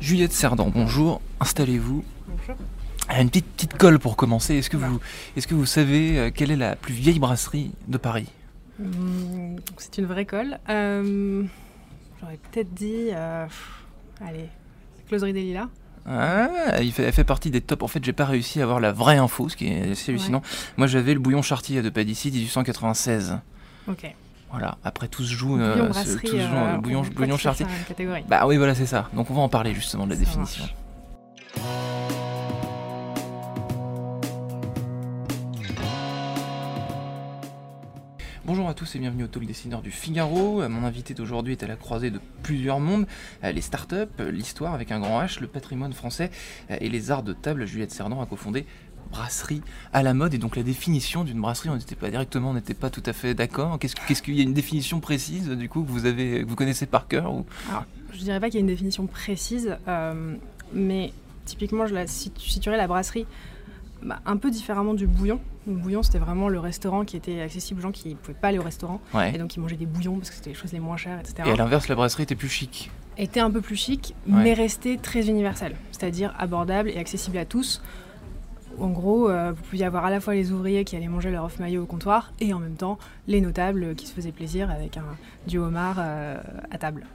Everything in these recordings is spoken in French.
Juliette Cerdan, bonjour, installez-vous. Bonjour. Une petite, petite colle pour commencer. Est-ce que, vous, est que vous savez euh, quelle est la plus vieille brasserie de Paris? Donc c'est une vraie colle. Euh, J'aurais peut-être dit. euh, pff, allez, Closerie des Lilas. ah, il fait, Elle fait partie des tops. En fait, j'ai pas réussi à avoir la vraie info, ce qui est assez hallucinant. Moi, j'avais le bouillon Chartier de pas d'ici, 1896. Ok. Voilà, après tout se joue. Bouillon euh, ce- brasserie. tout se joue, euh, euh, bouillon, bouillon Chartier. Bah oui, voilà, c'est ça. Donc on va en parler justement de la Ça définition. marche. Bonjour à tous et bienvenue au Talk Dessineur du Figaro. Euh, Mon invité d'aujourd'hui est à la croisée de plusieurs mondes, euh, les startups, euh, l'histoire avec un grand H, le patrimoine français euh, et les arts de table. Juliette Cerdan a cofondé Brasserie à la mode et donc la définition d'une brasserie, on n'était pas directement, on n'était pas tout à fait d'accord. Qu'est-ce qu'est-ce qu'il y a une définition précise du coup que vous avez, que vous connaissez par cœur ou... Je dirais pas qu'il y a une définition précise, euh, mais typiquement, je la situ- situerais la brasserie bah, un peu différemment du bouillon. Le bouillon, c'était vraiment le restaurant qui était accessible aux gens qui ne pouvaient pas aller au restaurant. Ouais. Et donc, ils mangeaient des bouillons parce que c'était les choses les moins chères, etc. Et à l'inverse, la brasserie était plus chic. était un peu plus chic, Ouais. mais restait très universel, c'est-à-dire abordable et accessible à tous. En gros, euh, vous pouviez avoir à la fois les ouvriers qui allaient manger leur œuf maillot au comptoir et en même temps les notables qui se faisaient plaisir avec un du homard euh, à table.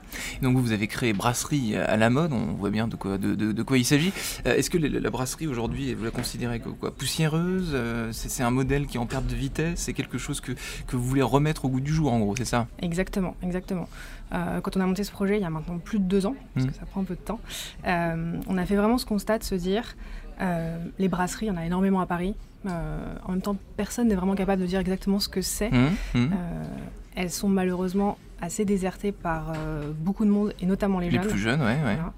Donc vous, avez créé Brasserie à la mode, on voit bien de quoi, de, de- de quoi il s'agit. Euh, Est-ce que la, la brasserie aujourd'hui, vous la considérez comme quoi, poussiéreuse Euh, C'est un modèle qui est en perte de vitesse C'est quelque chose que, que vous voulez remettre au goût du jour en gros, c'est ça? Exactement, exactement. Euh, quand on a monté ce projet il y a maintenant plus de deux ans, parce Mm. que ça prend un peu de temps, euh, on a fait vraiment ce constat de se dire euh, les brasseries, il y en a énormément à Paris. Euh, en même temps, personne n'est vraiment capable de dire exactement ce que c'est. Hum, hum. Euh, elles sont malheureusement assez désertées par beaucoup de monde, et notamment les, Les jeunes. plus jeunes, ouais. ouais. Voilà.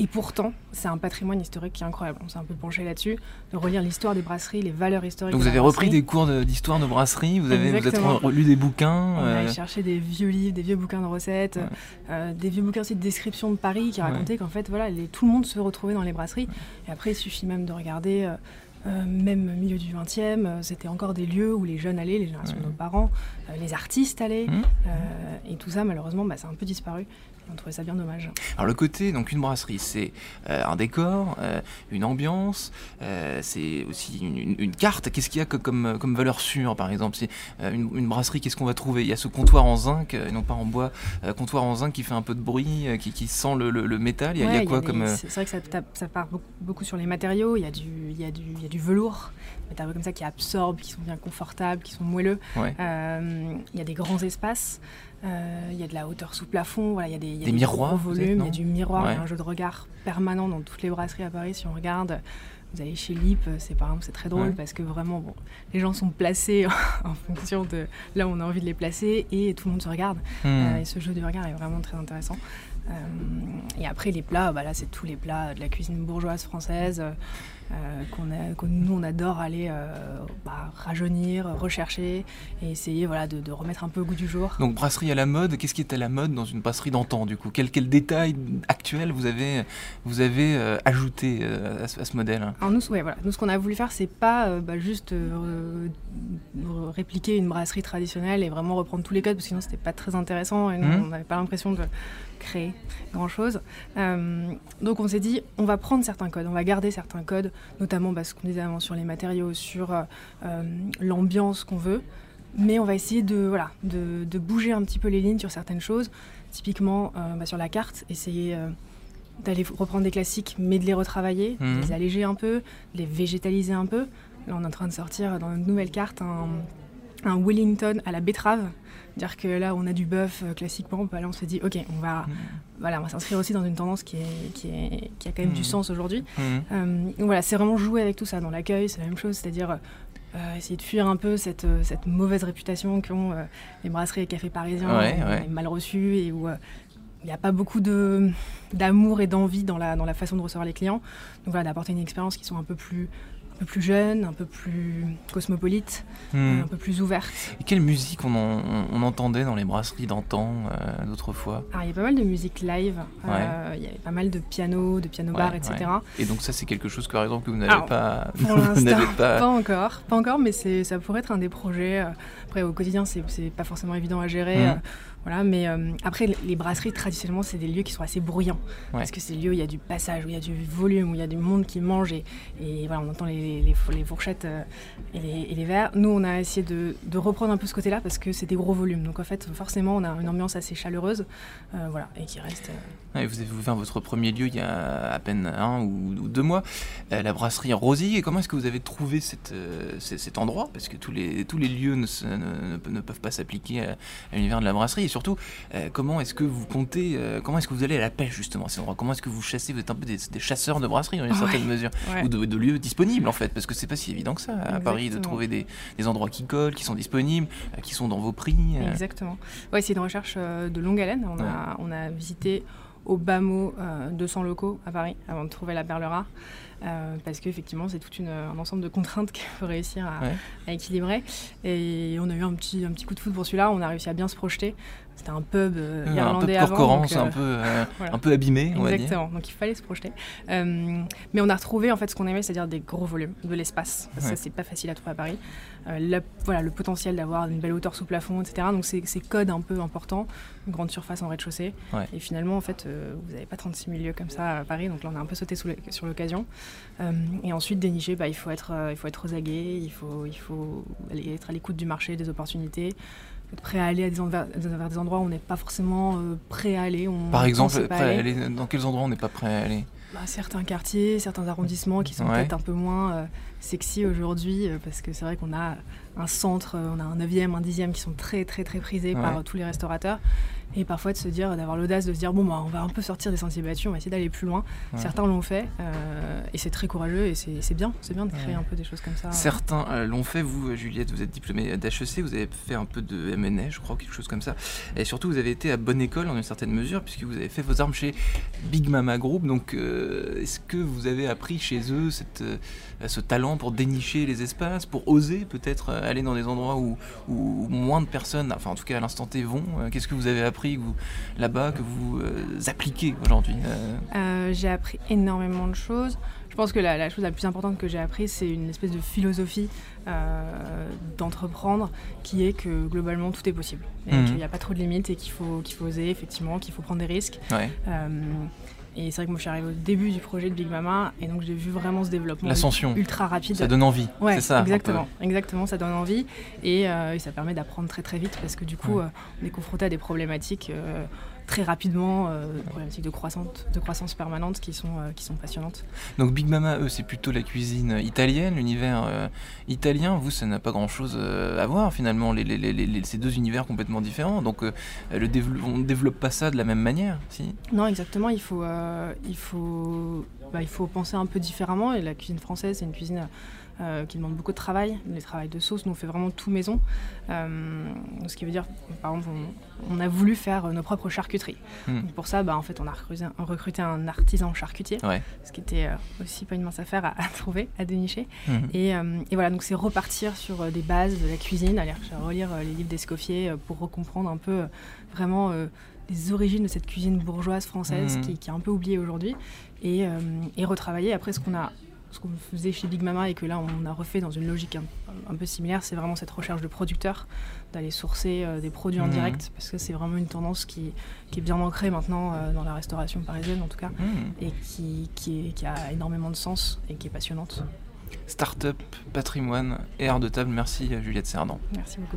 Et pourtant, c'est un patrimoine historique qui est incroyable. On s'est un peu penché là-dessus, de relire l'histoire des brasseries, les valeurs historiques. Donc de vous avez repris des cours de- d'histoire de brasserie, vous, avez, vous êtes relu des bouquins. On euh, allait chercher des vieux livres, des vieux bouquins de recettes, Ouais. euh, des vieux bouquins aussi de description de Paris qui Ouais. racontaient qu'en fait, voilà, les- tout le monde se retrouvait dans les brasseries. Et après, il suffit même de regarder, euh, euh, même milieu du 20e, euh, c'était encore des lieux où les jeunes allaient, les générations Ouais. de nos parents, euh, les artistes allaient. Euh, et tout ça, malheureusement, bah, ça a un peu disparu. On trouvait ça bien dommage. Alors le côté, donc une brasserie, c'est euh, un décor, euh, une ambiance, euh, c'est aussi une, une- une carte. Qu'est-ce qu'il y a comme, comme valeur sûre, par exemple? C'est une, une brasserie, qu'est-ce qu'on va trouver? Il y a ce comptoir en zinc, et non pas en bois, comptoir en zinc qui fait un peu de bruit, qui, qui sent le, le- le métal. Il y a, il y a Ouais, quoi des- comme... C'est vrai que ça, tape- ça part beaucoup, beaucoup sur les matériaux. Il y, a du, il, y a du, il y a du velours, matériaux comme ça qui absorbent, qui sont bien confortables, qui sont moelleux. ouais. Il y a des grands espaces. Euh, il y a de la hauteur sous plafond. Voilà, il y a des, y a Des miroirs, gros peut-être, volumes. Il y a du miroir. Il y Ouais. a un jeu de regard permanent dans toutes les brasseries à Paris. Si on regarde, vous allez chez Lip, c'est par exemple, c'est très drôle Ouais. parce que vraiment, bon, les gens sont placés en fonction de là où on a envie de les placer et tout le monde se regarde. Hmm. Euh, et ce jeu de regard est vraiment très intéressant. Euh, et après, les plats, bah là, c'est tous les plats de la cuisine bourgeoise française euh, euh, qu'on a, que nous, on adore aller euh, bah, rajeunir, rechercher et essayer voilà, de, de remettre un peu au goût du jour. Donc brasserie à la mode, qu'est-ce qui est à la mode dans une brasserie d'antan du coup? Quel, quel détail actuel vous avez, vous avez euh, ajouté à, ce, à ce modèle? Alors nous, ouais, voilà. nous, ce qu'on a voulu faire, c'est pas bah, juste répliquer une brasserie traditionnelle et vraiment reprendre tous les codes, parce que sinon c'était pas très intéressant et nous, Mhm. on n'avait pas l'impression de créer grand chose. Donc on s'est dit, on va prendre certains codes, on va garder certains codes, notamment bah, ce qu'on disait avant sur les matériaux, sur euh, euh, l'ambiance qu'on veut, mais on va essayer de, voilà, de, de bouger un petit peu les lignes sur certaines choses. Typiquement, euh, bah, sur la carte, essayer d'aller reprendre des classiques, mais de les retravailler, Mhm. de les alléger un peu, de les végétaliser un peu. Là, on est en train de sortir dans une nouvelle carte un, un Wellington à la betterave. Dire que là, on a du bœuf euh, classiquement, bah, là, on se dit, ok, on va, voilà, on va s'inscrire aussi dans une tendance qui, est, qui, est, qui a quand même du Mhm. sens aujourd'hui. Hmm. Euh, donc voilà, c'est vraiment jouer avec tout ça. Dans l'accueil, c'est la même chose, c'est-à-dire euh, essayer de fuir un peu cette, cette mauvaise réputation qu'ont euh, les brasseries et cafés parisiens, Ouais, où on ouais. est mal reçus et où il n'y a pas beaucoup de d'amour et d'envie dans la, dans la façon de recevoir les clients. Donc voilà, d'apporter une expérience qui soit un peu plus peu plus jeune, un peu plus cosmopolite, Hmm. un peu plus ouverte. Et quelle musique on, en- on entendait dans les brasseries d'antan, euh, d'autrefois? Alors, il y a pas mal de musique live, euh, il y avait pas mal de piano, de piano-bar, Ouais, etc. ouais. Et donc ça, c'est quelque chose que, par exemple, que vous n'avez pas... Pour vous l'instant, pas... pas... encore, pas encore, mais ça pourrait être un des projets. euh, Après, au quotidien, c'est, pas forcément évident à gérer. Mhm. Voilà, mais euh, après, les- brasseries, traditionnellement, c'est des lieux qui sont assez bruyants. Ouais. Parce que c'est des lieux où il y a du passage, où il y a du volume, où il y a du monde qui mange et, et voilà, on entend les, les, les fourchettes euh, et, les, et les verres. Nous, on a essayé de, de reprendre un peu ce côté-là parce que c'est des gros volumes. Donc en fait, forcément, on a une ambiance assez chaleureuse, euh, voilà, et qui reste. Ouais, vous avez ouvert votre premier lieu il y a à peine un ou, ou deux mois, la brasserie Rosy. Et comment est-ce que vous avez trouvé cette, cet endroit? Parce que tous les, tous les lieux ne, ne- ne- ne peuvent pas s'appliquer à, à l'univers de la brasserie. Et surtout, euh, comment est-ce que vous comptez, euh, comment est-ce que vous allez à la pêche justement à cet endroit Comment est-ce que vous chassez? Vous êtes un peu des, des chasseurs de brasseries dans une Ouais. certaine mesure ouais. ou de, de lieux disponibles en fait, parce que c'est pas si évident que ça à Paris de trouver des, des endroits qui collent, qui sont disponibles, euh, qui sont dans vos prix. Exactement. Ouais, c'est une recherche de longue haleine. On, a, on a visité au bas mot euh, 200 locaux à Paris avant de trouver la perle rare. Euh, parce qu'effectivement, c'est tout une, un ensemble de contraintes qu'il faut réussir à, Ouais. à équilibrer. Et on a eu un petit, un petit coup de foudre pour celui-là. On a réussi à bien se projeter. C'était un pub euh, un peu irlandais de avant. Corcorance, donc, euh, un peu, voilà. un peu abîmé, on va dire. Exactement, donc il fallait se projeter. Euh, mais on a retrouvé en fait ce qu'on aimait, c'est-à-dire des gros volumes, de l'espace. Ouais. Ça, c'est pas facile à trouver à Paris. Euh, la- voilà, le potentiel d'avoir une belle hauteur sous plafond, etc. Donc c'est c'est code un peu important, une grande surface en rez-de-chaussée. Ouais. Et finalement, en fait, vous n'avez pas 36 000 lieux comme ça à Paris, donc là on a un peu sauté sous le- sur l'occasion. Euh, et ensuite, dénicher, bah, il, faut être, euh, il faut être aux aguets, il faut, il faut aller- être à l'écoute du marché, des opportunités. Être prêt à aller à des envers- vers des endroits où on n'est pas forcément euh, prêt à aller. on Par exemple, pas prêt à aller. aller- dans quels endroits on n'est pas prêt à aller? Bah, certains quartiers, certains arrondissements qui sont Ouais. peut-être un peu moins sexy aujourd'hui, euh, parce que c'est vrai qu'on a un centre, euh, on a un 9e, un 10e qui sont très très très prisés Ouais. par euh, tous les restaurateurs. Et parfois de se dire, d'avoir l'audace de se dire, bon, bah, on va un peu sortir des sentiers battus, on va essayer d'aller plus loin. Ouais. Certains l'ont fait, euh, et c'est très courageux, et c'est bien, c'est bien de créer Ouais. un peu des choses comme ça. Certains euh, l'ont fait, vous, Juliette, vous êtes diplômée d'HEC, vous avez fait un peu de MNA, je crois, quelque chose comme ça. Et surtout, vous avez été à bonne école, dans une certaine mesure, puisque vous avez fait vos armes chez Big Mama Group. Donc, euh, est-ce que vous avez appris chez eux cette, ce talent pour dénicher les espaces, pour oser peut-être euh, aller dans des endroits où, où moins de personnes, enfin en tout cas à l'instant T, vont Euh, Qu'est-ce que vous avez appris là-bas, que vous euh, appliquez aujourd'hui euh, j'ai appris énormément de choses. Je pense que la, la chose la plus importante que j'ai appris, c'est une espèce de philosophie euh, d'entreprendre qui est que globalement tout est possible. Mhm. qu'il n'y a pas trop de limites et qu'il faut, qu'il faut oser, effectivement, qu'il faut prendre des risques. ouais. Et c'est vrai que moi je suis arrivée au début du projet de Big Mama et donc j'ai vu vraiment ce développement L'ascension, ultra rapide. ça donne envie, Ouais, c'est ça exactement, exactement, ça donne envie et, euh, et ça permet d'apprendre très très vite parce que du coup Ouais. euh, on est confronté à des problématiques euh, très rapidement, euh, des problématiques de croissance, de croissance permanente qui sont, euh, qui sont passionnantes. Donc Big Mama, eux, c'est plutôt la cuisine italienne, l'univers euh, italien. Vous, ça n'a pas grand-chose euh, à voir finalement, les, les- les- les- ces deux univers complètement différents. Donc euh, le dévelop- on ne développe pas ça de la même manière, si? Non, exactement, il faut, euh, il faut, bah, il faut penser un peu différemment et la cuisine française c'est une cuisine euh, qui demande beaucoup de travail. Le travail de sauce, nous on fait vraiment tout maison. Euh, ce qui veut dire, par exemple, on, on a voulu faire nos propres charcuteries. Hmm. Pour ça, bah, en fait, on a recruté, on recruté un artisan charcutier, Ouais. ce qui était euh, aussi pas une mince affaire à, à trouver, à dénicher. Et, euh, et voilà, donc c'est repartir sur euh, des bases de la cuisine, aller relire les livres d'Escoffier pour recomprendre un peu vraiment les origines de cette cuisine bourgeoise française Mhm. qui, qui est un peu oubliée aujourd'hui et, et retravailler. Après, ce qu'on a ce qu'on faisait chez Big Mama et que là on a refait dans une logique un, un peu similaire, c'est vraiment cette recherche de producteurs, d'aller sourcer euh, des produits en Mhm. direct, parce que c'est vraiment une tendance qui, qui est bien ancrée maintenant euh, dans la restauration parisienne en tout cas, Mhm. et qui, qui, est- qui a énormément de sens et qui est passionnante. Start-up, patrimoine et art de table. Merci euh, Juliette Cerdan. Merci beaucoup.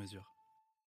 mesure.